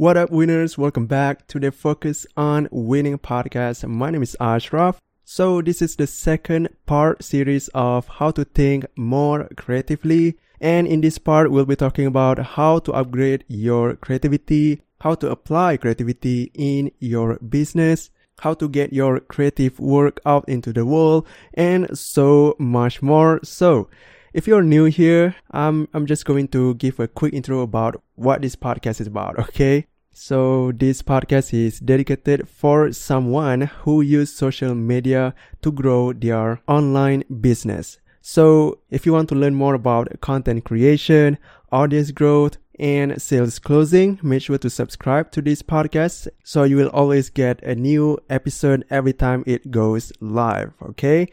What up, winners? Welcome back to the Focus on Winning podcast. My name is Ashraf. So this is the second part series of how to think more creatively. And in this part, we'll be talking about how to upgrade your creativity, how to apply creativity in your business, how to get your creative work out into the world, and so much more. So, if you're new here, I'm, I'm just going to give a quick intro about what this podcast is about, okay? So this podcast is dedicated for someone who use social media to grow their online business. So if you want to learn more about content creation, audience growth, and sales closing, make sure to subscribe to this podcast so you will always get a new episode every time it goes live. Okay.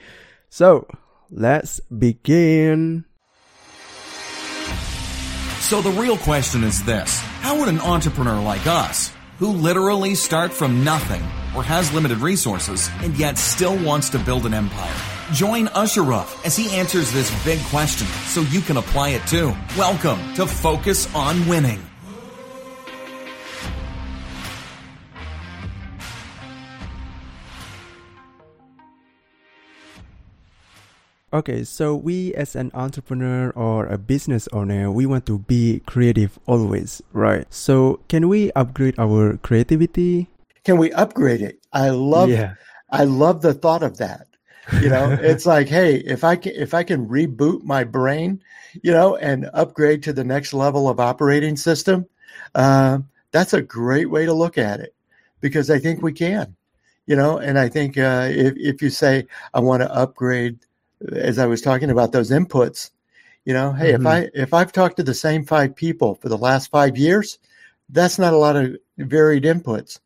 So let's begin. So the real question is this. How would an entrepreneur like us, who literally start from nothing or has limited resources and yet still wants to build an empire, Join Ashraf as he answers this big question so you can apply it too. Welcome to Focus on Winning. Okay, so we as an entrepreneur or a business owner, we want to be creative always, right? So can we upgrade our creativity? Can we upgrade it? I love yeah. I love the thought of that you know, it's like, hey, if I can if I can reboot my brain, you know, and upgrade to the next level of operating system, uh, that's a great way to look at it because I think we can, you know, and I think uh, if if you say I want to upgrade, as I was talking about those inputs, you know, hey, mm-hmm. if I if I've talked to the same five people for the last five years, that's not a lot of varied inputs.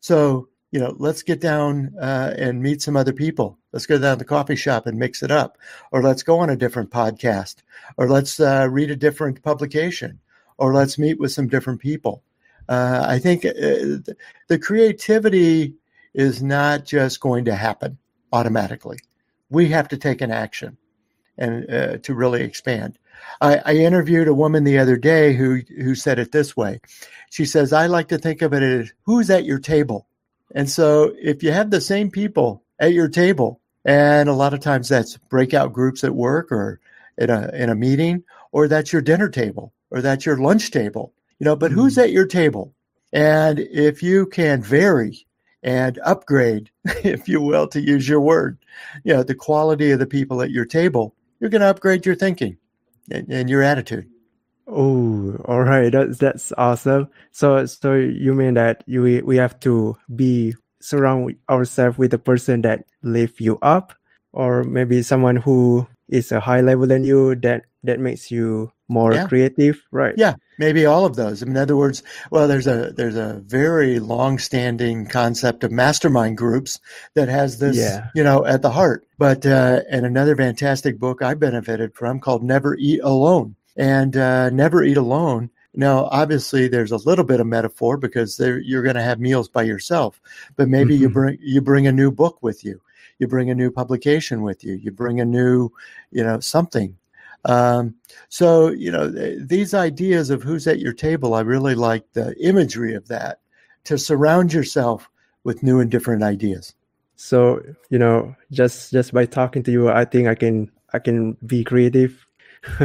So you know, let's get down uh, and meet some other people. Let's go down to the coffee shop and mix it up, or let's go on a different podcast, or let's uh, read a different publication, or let's meet with some different people. Uh, I think uh, the creativity is not just going to happen automatically. We have to take an action and uh, to really expand. I, I, interviewed a woman the other day who who said it this way. She says, "I like to think of it as who's at your table." And so if you have the same people at your table, and a lot of times that's breakout groups at work or in a in a meeting, or that's your dinner table, or that's your lunch table, you know, but mm-hmm. who's at your table? And if you can vary and upgrade, if you will, to use your word, you know, the quality of the people at your table, you're going to upgrade your thinking and, and your attitude. Oh, all right. That's that's awesome. So so you mean that you we have to be surround ourselves with a person that lift you up, or maybe someone who is a high level than you that that makes you more yeah. creative, right? Yeah, maybe all of those. In other words, well, there's a there's a very long-standing concept of mastermind groups that has this, yeah. you know, at the heart. But uh, and another fantastic book I benefited from called Never Eat Alone and uh, never eat alone. Now, obviously, there's a little bit of metaphor because you're going to have meals by yourself, but maybe mm-hmm. you bring you bring a new book with you, you bring a new publication with you, you bring a new, you know, something. Um, so, you know, th- these ideas of who's at your table, I really like the imagery of that to surround yourself with new and different ideas. So, you know, just just by talking to you, I think I can I can be creative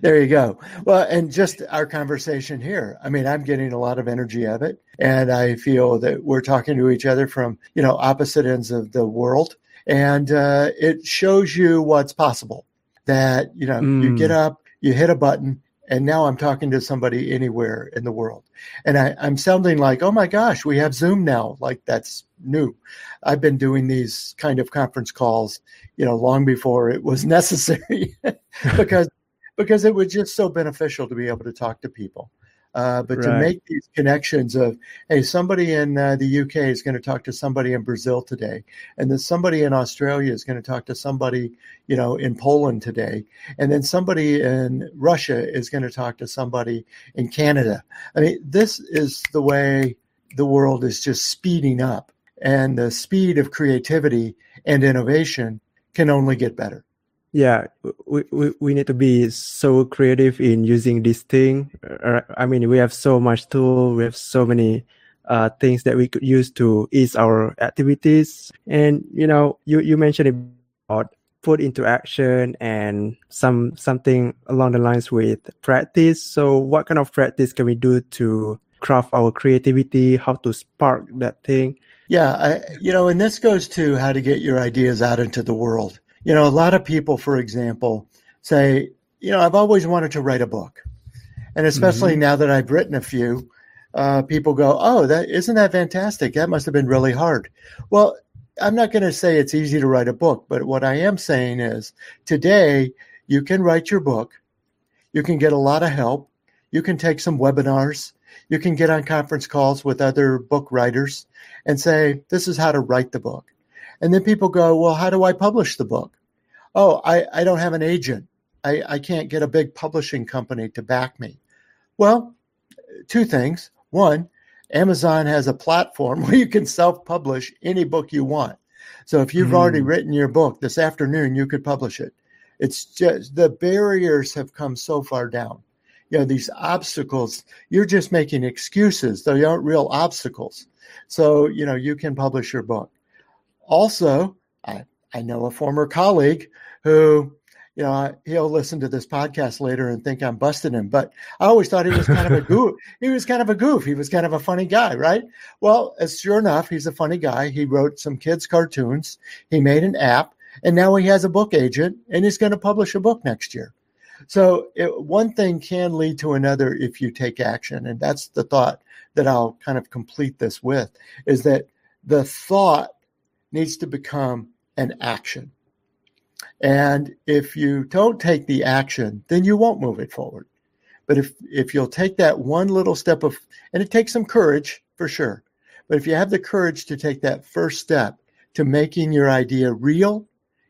there you go. Well, and just our conversation here. I mean, I'm getting a lot of energy out of it, and I feel that we're talking to each other from you know opposite ends of the world, and uh, it shows you what's possible. That you know, mm. you get mm. up, you hit a button, and now I'm talking to somebody anywhere in the world. And I, am sounding like, oh my gosh, we have Zoom now. Like that's new. I've been doing these kind of conference calls, you know, long before it was necessary because because it was just so beneficial to be able to talk to people. Uh, but right. to make these connections of, hey, somebody in uh, the UK is going to talk to somebody in Brazil today, and then somebody in Australia is going to talk to somebody, you know, in Poland today, and then somebody in Russia is going to talk to somebody in Canada. I mean, this is the way the world is just speeding up, and the speed of creativity and innovation can only get better. yeah we, we, we need to be so creative in using this thing. Uh, i mean we have so much tool we have so many uh, things that we could use to ease our activities. And you know you you mentioned about put into action and some something along the lines with practice. So what kind of practice can we do to craft our creativity? How to spark that thing yeah I, you know and this goes to how to get your ideas out into the world you know, a lot of people, for example, say, you know, I've always wanted to write a book. And especially mm-hmm. now that I've written a few, uh, people go, "Oh, that isn't that fantastic? That must have been really hard." Well, I'm not going to say it's easy to write a book, but what I am saying is today you can write your book, you can get a lot of help, you can take some webinars, you can get on conference calls with other book writers and say, "This is how to write the book." And then people go, well, how do I publish the book? Oh, I, I don't have an agent. I, I can't get a big publishing company to back me. Well, two things. One, Amazon has a platform where you can self publish any book you want. So if you've mm. already written your book this afternoon, you could publish it. It's just the barriers have come so far down. You know, these obstacles, you're just making excuses. They aren't real obstacles. So, you know, you can publish your book. Also, I, I know a former colleague who, you know, he'll listen to this podcast later and think I'm busting him, but I always thought he was kind of a goof. He was kind of a goof. He was kind of a funny guy, right? Well, as sure enough, he's a funny guy. He wrote some kids' cartoons. He made an app, and now he has a book agent, and he's going to publish a book next year. So it, one thing can lead to another if you take action, and that's the thought that I'll kind of complete this with: is that the thought needs to become an action. And if you don't take the action, then you won't move it forward. But if, if you'll take that one little step of, and it takes some courage for sure, but if you have the courage to take that first step to making your idea real,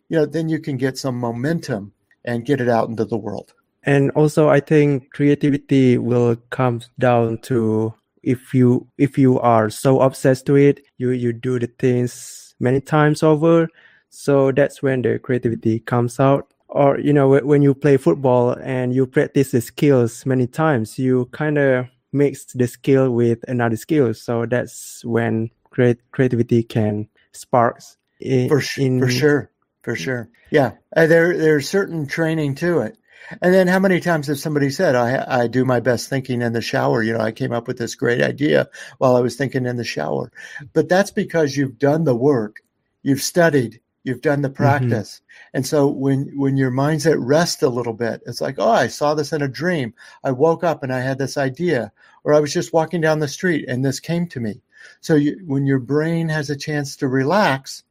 you know, then you can get some momentum and get it out into the world. And also, I think creativity will come down to if you if you are so obsessed to it, you you do the things many times over. So that's when the creativity comes out. Or, you know, when you play football and you practice the skills many times, you kind of mix the skill with another skill. So that's when creativity can sparks. In, for, in, for sure. For sure. Yeah. Uh, there, there's certain training to it. And then how many times has somebody said, I, I do my best thinking in the shower? You know, I came up with this great idea while I was thinking in the shower. But that's because you've done the work, you've studied, you've done the mm-hmm. practice. Mm-hmm. And so when, when your mind's at rest a little bit, it's like, oh, I saw this in a dream. I woke up and I had this idea, or I was just walking down the street and this came to me. So you, when your brain has a chance to relax,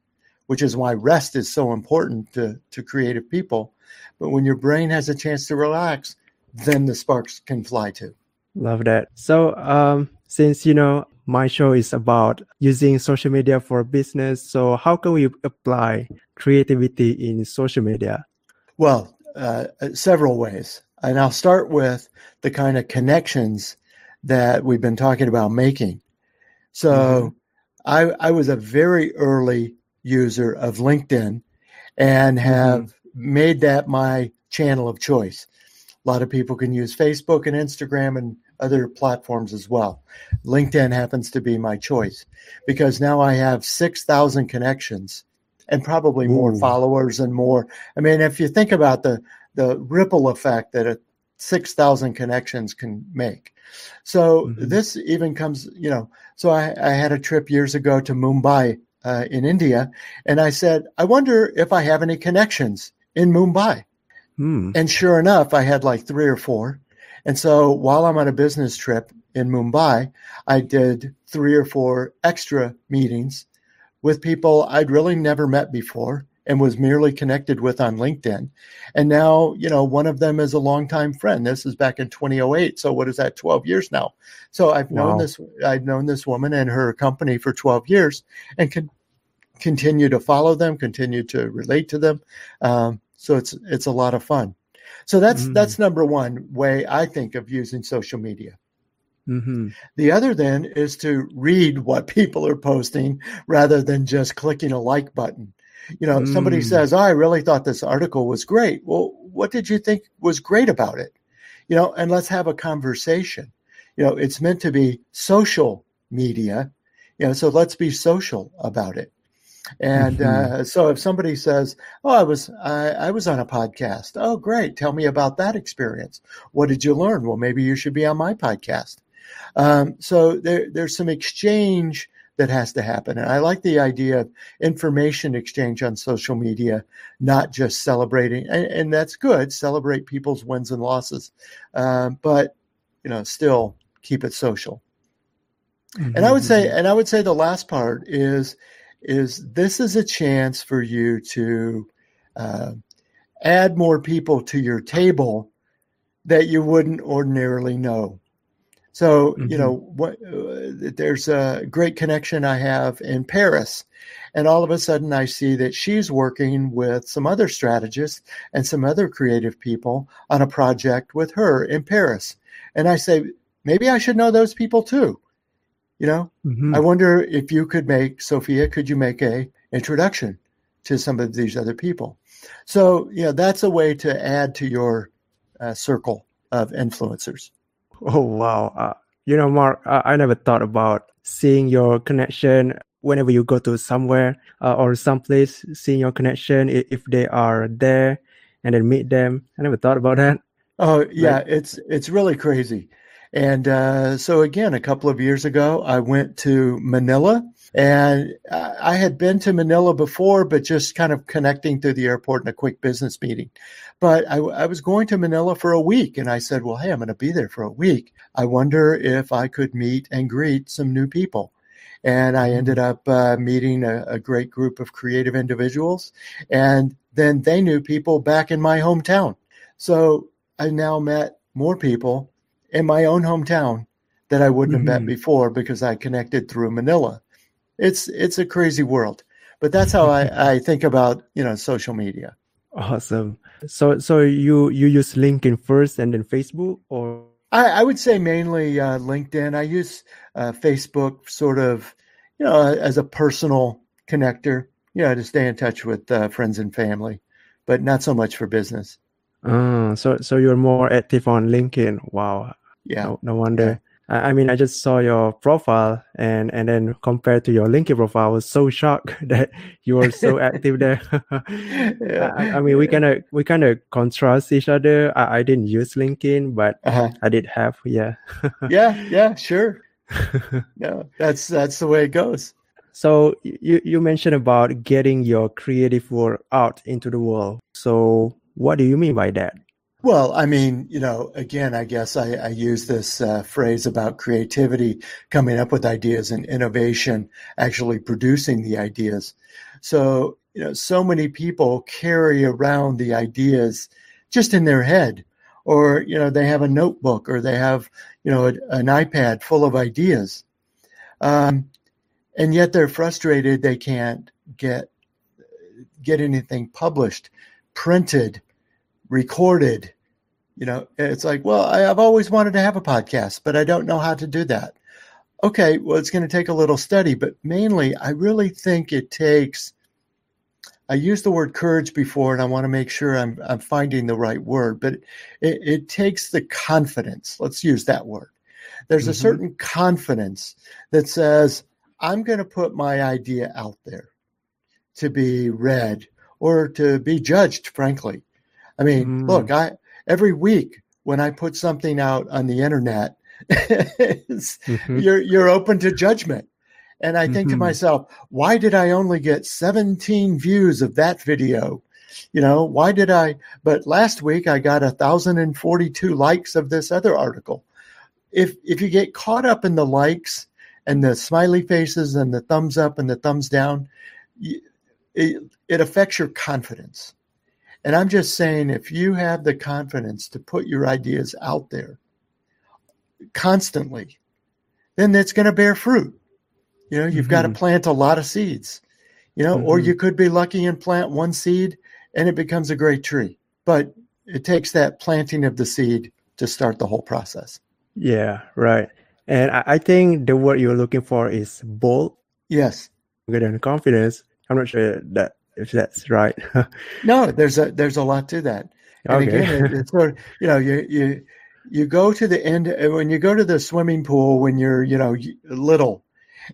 which is why rest is so important to, to creative people, but when your brain has a chance to relax, then the sparks can fly too. Love that. So, um, since you know my show is about using social media for business, so how can we apply creativity in social media? Well, uh, several ways, and I'll start with the kind of connections that we've been talking about making. So, mm-hmm. I, I was a very early user of LinkedIn and have mm-hmm made that my channel of choice. A lot of people can use Facebook and Instagram and other platforms as well. LinkedIn happens to be my choice because now I have 6,000 connections and probably more Ooh. followers and more. I mean, if you think about the, the ripple effect that a 6,000 connections can make. So mm-hmm. this even comes, you know, so I, I had a trip years ago to Mumbai uh, in India, and I said, I wonder if I have any connections in Mumbai. Hmm. And sure enough, I had like three or four. And so while I'm on a business trip in Mumbai, I did three or four extra meetings with people I'd really never met before and was merely connected with on LinkedIn. And now, you know, one of them is a longtime friend. This is back in 2008. So what is that? 12 years now. So I've known this, I've known this woman and her company for 12 years and can continue to follow them, continue to relate to them. Um, so it's it's a lot of fun. So that's mm-hmm. that's number one way I think of using social media. Mm-hmm. The other then is to read what people are posting rather than just clicking a like button. You know, mm. somebody says, oh, I really thought this article was great. Well, what did you think was great about it? You know, and let's have a conversation. You know, it's meant to be social media, you know, so let's be social about it. And mm-hmm. uh, so if somebody says, "Oh, I was I, I, was on a podcast," oh, great, tell me about that experience. What did you learn? Well, maybe you should be on my podcast. Um, so there, there's some exchange that has to happen, and I like the idea of information exchange on social media, not just celebrating, and, and that's good. Celebrate people's wins and losses, um, but you know, still keep it social. Mm-hmm. And I would say, mm-hmm. and I would say the last part is is this is a chance for you to uh, add more people to your table that you wouldn't ordinarily know. So, mm-hmm. you know, what, uh, there's a great connection I have in Paris. And all of a sudden, I see that she's working with some other strategists and some other creative people on a project with her in Paris. And I say, maybe I should know those people too. You know, mm-hmm. I wonder if you could make Sophia. Could you make a introduction to some of these other people? So, yeah, that's a way to add to your uh, circle of influencers. Oh wow! Uh, you know, Mark, I, I, never thought about seeing your connection whenever you go to somewhere uh, or someplace. Seeing your connection if they are there, and then meet them. I never thought about that. Oh yeah, like, it's it's really crazy. And uh, so, again, a couple of years ago, I went to Manila. And I had been to Manila before, but just kind of connecting through the airport in a quick business meeting. But I, I was going to Manila for a week, and I said, Well, hey, I'm going to be there for a week. I wonder if I could meet and greet some new people. And I ended up uh, meeting a, a great group of creative individuals. And then they knew people back in my hometown. So I now met more people in my own hometown that I wouldn't mm-hmm. have met mm-hmm. before because I connected through Manila. It's it's a crazy world, but that's how I, I think about you know social media. Awesome. So so you you use LinkedIn first and then Facebook or I, I would say mainly uh, LinkedIn. I use uh, Facebook sort of you know as a personal connector, you know, to stay in touch with uh, friends and family, but not so much for business. Uh, so so you're more active on LinkedIn. Wow. Yeah. No, no wonder. Yeah. I, mean, I just saw your profile, and and then compared to your LinkedIn profile, I was so shocked that you were so active there. yeah. I, I, mean, we kind of we kind of contrast each other. I, I didn't use LinkedIn, but uh-huh. I did have. Yeah. yeah. Yeah. Sure. no, that's that's the way it goes. So you you mentioned about getting your creative work out into the world. So what do you mean by that? Well, I mean, you know, again, I guess I, I use this uh, phrase about creativity, coming up with ideas and innovation, actually producing the ideas. So, you know, so many people carry around the ideas just in their head, or, you know, they have a notebook or they have, you know, a, an iPad full of ideas. Um, and yet they're frustrated they can't get get anything published printed, recorded. You know, it's like, well, I, have always wanted to have a podcast, but I don't know how to do that. Okay, well, it's going to take a little study, but mainly, I really think it takes. I used the word courage before, and I want to make sure I'm I'm finding the right word. But it, it takes the confidence. Let's use that word. There's mm-hmm. a certain confidence that says, I'm going to put my idea out there to be read or to be judged, frankly. I mean, mm. look, I every week when I put something out on the internet, mm-hmm. you're you're open to judgment. And I think mm-hmm. to myself, why did I only get 17 views of that video? You know, why did I? But last week I got 1,042 likes of this other article. If if you get caught up in the likes and the smiley faces and the thumbs up and the thumbs down, it, it affects your confidence. And I'm just saying, if you have the confidence to put your ideas out there constantly, then it's going to bear fruit. You know, you've mm-hmm. got to plant a lot of seeds, you know, mm-hmm. or you could be lucky and plant one seed and it becomes a great tree. But it takes that planting of the seed to start the whole process. Yeah, right. And I think the word you're looking for is bold. Yes. Good and confidence. I'm not sure that if that's right. no, there's a there's a lot to that. And okay. again, it, it's sort of, you know you you you go to the end uh, when you go to the swimming pool when you're you know little,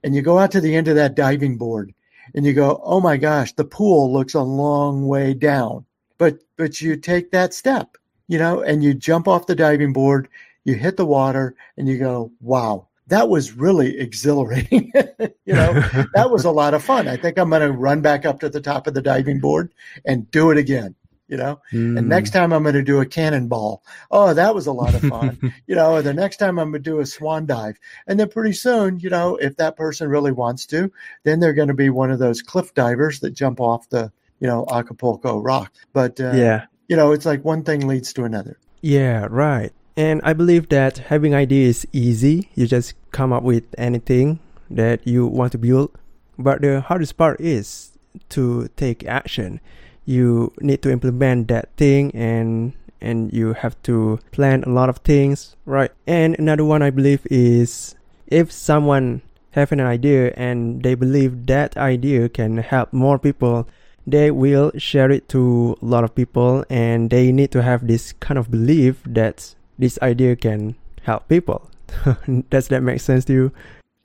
and you go out to the end of that diving board, and you go, oh my gosh, the pool looks a long way down, but but you take that step, you know, and you jump off the diving board, you hit the water, and you go, wow, that was really exhilarating. you know, that was a lot of fun. I think I'm going to run back up to the top of the diving board and do it again. You know, mm. and next time I'm going to do a cannonball. Oh, that was a lot of fun. you know, the next time I'm going to do a swan dive. And then pretty soon, you know, if that person really wants to, then they're going to be one of those cliff divers that jump off the, you know, Acapulco rock. But, uh, yeah, you know, it's like one thing leads to another. Yeah, right. And I believe that having ideas is easy. You just come up with anything that you want to build. But the hardest part is to take action. You need to implement that thing and and you have to plan a lot of things, right? And another one I believe is if someone have an idea and they believe that idea can help more people, they will share it to a lot of people and they need to have this kind of belief that this idea can help people. Does that make sense to you?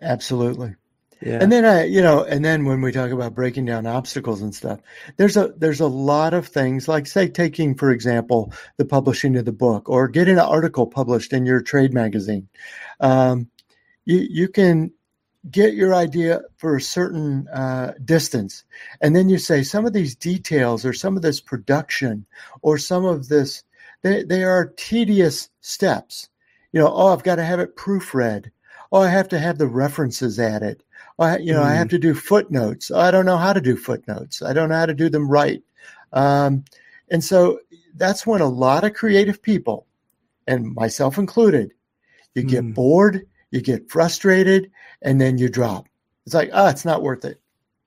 Absolutely. Yeah. And then I, you know, and then when we talk about breaking down obstacles and stuff, there's a there's a lot of things like say taking for example the publishing of the book or getting an article published in your trade magazine. Um, you you can get your idea for a certain uh, distance, and then you say some of these details or some of this production or some of this they, they are tedious steps. You know, oh, I've got to have it proofread. Oh, I have to have the references added. Oh, I, you know, mm. I have mm. to do footnotes. Oh, I don't know how to do footnotes. I don't know how to do them right. Um, and so that's when a lot of creative people, and myself included, you get mm. bored, you get frustrated, and then you drop. It's like, ah, oh, it's not worth it.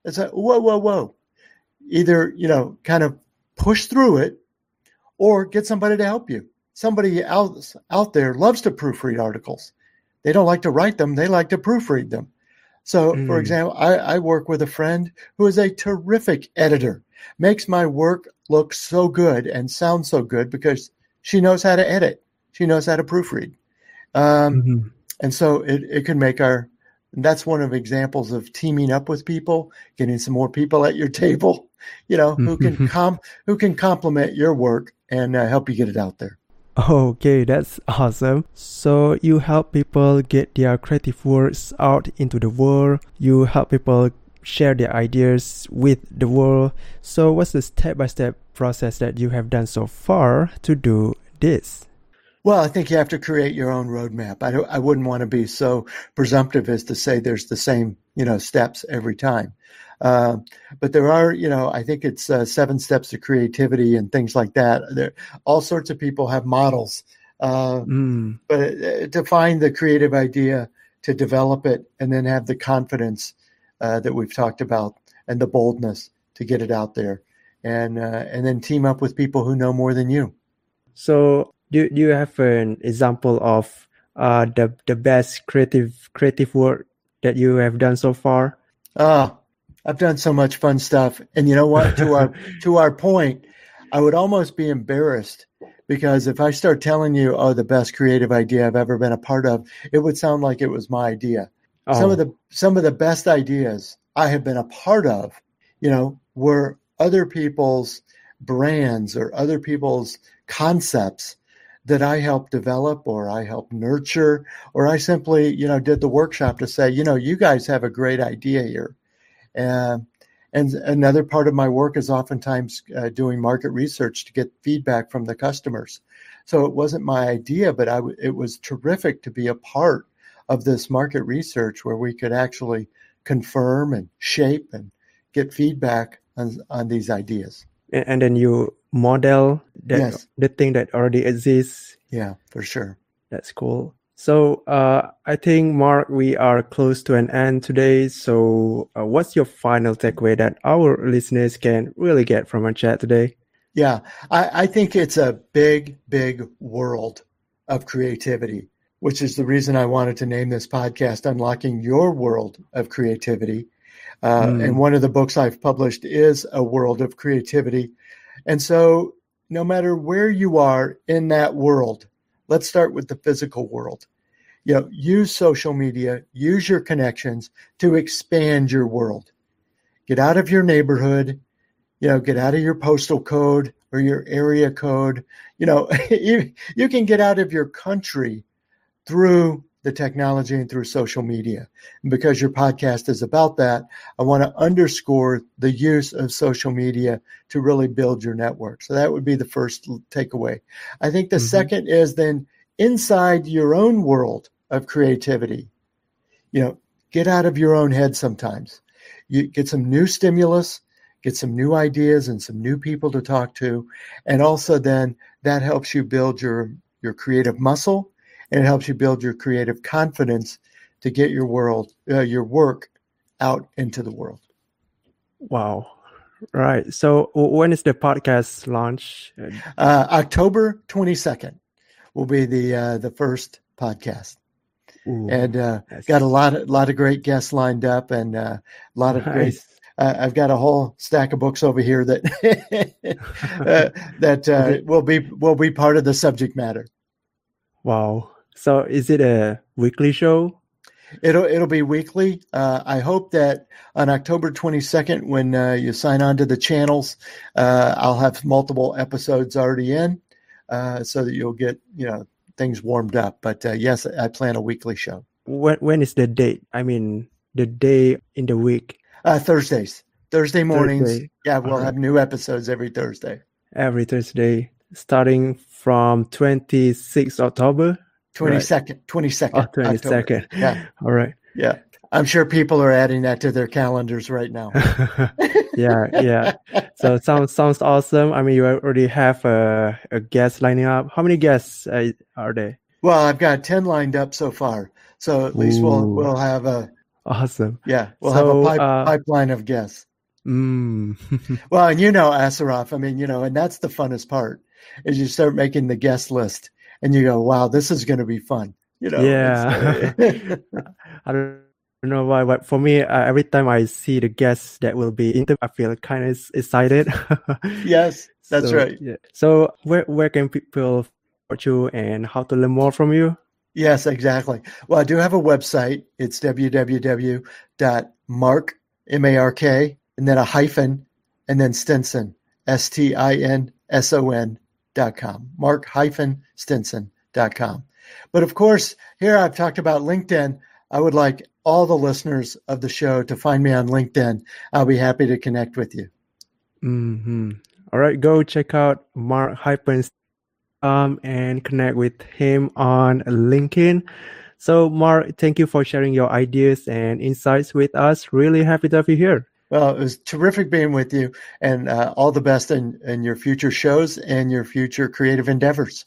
It's like, whoa, whoa, whoa. Either, you know, kind of push through it or get somebody to help you. Somebody out, out there loves to proofread articles. They don't like to write them, they like to proofread them. So, mm. for example, I, I work with a friend who is a terrific editor, makes my work look so good and sound so good because she knows how to edit, she knows how to proofread. Um, mm-hmm. And so it, it can make our that's one of examples of teaming up with people, getting some more people at your table, you know, who can mm-hmm. com who can complement your work and uh, help you get it out there. Okay, that's awesome. So you help people get their creative works out into the world. You help people share their ideas with the world. So what's the step-by-step process that you have done so far to do this? Well, I think you have to create your own roadmap. I, I wouldn't want to be so presumptive as to say there's the same, you know, steps every time. Uh, but there are, you know, I think it's uh, seven steps to creativity and things like that. There, all sorts of people have models, uh, mm. but uh, to find the creative idea, to develop it, and then have the confidence uh, that we've talked about and the boldness to get it out there, and and then team up with people who know more than you. So, do do you have an example of the the best creative creative work that you have done so far? Ah, I've done so much fun stuff. And you know what? To our to our point, I would almost be embarrassed because if I start telling you, oh, the best creative idea I've ever been a part of, it would sound like it was my idea. Oh. Some of the some of the best ideas I have been a part of, you know, were other people's brands or other people's concepts that I helped develop or I helped nurture or I simply, you know, did the workshop to say, you know, you guys have a great idea here. And another part of my work is oftentimes uh, doing market research to get feedback from the customers. So it wasn't my idea, but I w- it was terrific to be a part of this market research where we could actually confirm and shape and get feedback on, on these ideas. And then you model that, yes. the thing that already exists. Yeah, for sure. That's cool. So uh, I think, Mark, we are close to an end today. So, uh, what's your final takeaway that our listeners can really get from our chat today? Yeah, I, I think it's a big, big world of creativity, which is the reason I wanted to name this podcast Unlocking Your World of Creativity. Uh, mm. And one of the books I've published is A World of Creativity. And so, no matter where you are in that world, let's start with the physical world. You know, use social media, use your connections to expand your world. Get out of your neighborhood, you know, get out of your postal code or your area code. You know, you, can get out of your country through the technology and through social media. And because your podcast is about that, I want to underscore the use of social media to really build your network. So that would be the first takeaway. I think the mm-hmm. second is then inside your own world of creativity. You know, get out of your own head sometimes. You get some new stimulus, get some new ideas and some new people to talk to, and also then that helps you build your your creative muscle and it helps you build your creative confidence to get your world uh, your work out into the world wow right so when is the podcast launch uh, october 22nd will be the uh, the first podcast Ooh, and uh, got a lot of lot of great guests lined up and uh, a lot of nice. great uh, I've got a whole stack of books over here that uh, that uh, will be will be part of the subject matter. Wow! So is it a weekly show? It'll it'll be weekly. Uh, I hope that on October 22nd, when uh, you sign on to the channels, uh, I'll have multiple episodes already in, uh, so that you'll get you know things warmed up. But uh, yes, I plan a weekly show. When when is the date? I mean, the day in the week. Uh, Thursdays, Thursday mornings. Thursday. Yeah, we'll have new episodes every Thursday. Every Thursday, starting from 26 October. 22nd, 22nd. Oh, 22nd. Yeah. All right. Yeah. I'm sure people are adding that to their calendars right now. yeah, yeah. So it sounds sounds awesome. I mean, you already have a, a guest lining up. How many guests uh, are there? Well, I've got ten lined up so far. So at least Ooh. we'll we'll have a awesome. Yeah, we'll so, have a pipe, uh, pipeline of guests. Mm. well, and you know, Asaraf. I mean, you know, and that's the funnest part is you start making the guest list and you go, wow, this is going to be fun. You know, yeah. I don't know why, but for me, uh, every time I see the guests that will be interviewed, I feel kind of excited. yes, that's so, right. Yeah. So, where where can people watch you and how to learn more from you? Yes, exactly. Well, I do have a website. It's www.mark, M-A-R-K, and then a hyphen, and then Stinson, S-T-I-N-S-O-N mark-stinson.com, mark-stinson.com. But of course, here I've talked about LinkedIn. I would like all the listeners of the show to find me on LinkedIn. I'll be happy to connect with you. Mm-hmm. All right, go check out Mark Hypens um, and connect with him on LinkedIn. So, Mark, thank you for sharing your ideas and insights with us. Really happy to have you here. Well, it was terrific being with you, and uh, all the best in, in your future shows and your future creative endeavors.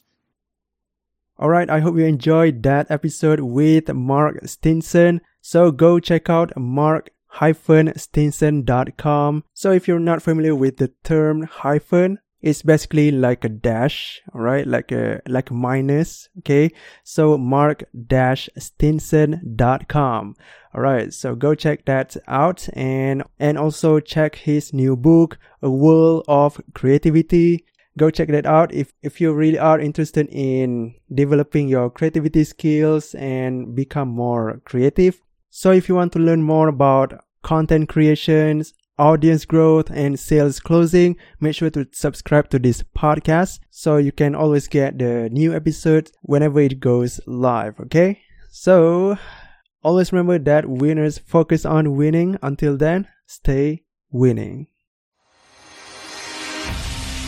All right, I hope you enjoyed that episode with Mark Stinson. So go check out mark-stinson.com. So if you're not familiar with the term hyphen, it's basically like a dash, right, like a like minus. Okay, so mark dash stinson.com All right, so go check that out, and and also check his new book, A World of Creativity. Go check that out if if you really are interested in developing your creativity skills and become more creative. So if you want to learn more about content creations, audience growth and sales closing, make sure to subscribe to this podcast so you can always get the new episode whenever it goes live. Okay. So always remember that winners focus on winning. Until then, stay winning.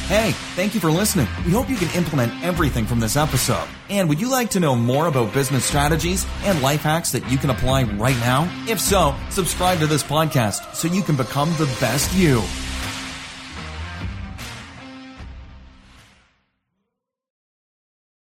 Hey, thank you for listening. We hope you can implement everything from this episode. And would you like to know more about business strategies and life hacks that you can apply right now? If so, subscribe to this podcast so you can become the best you.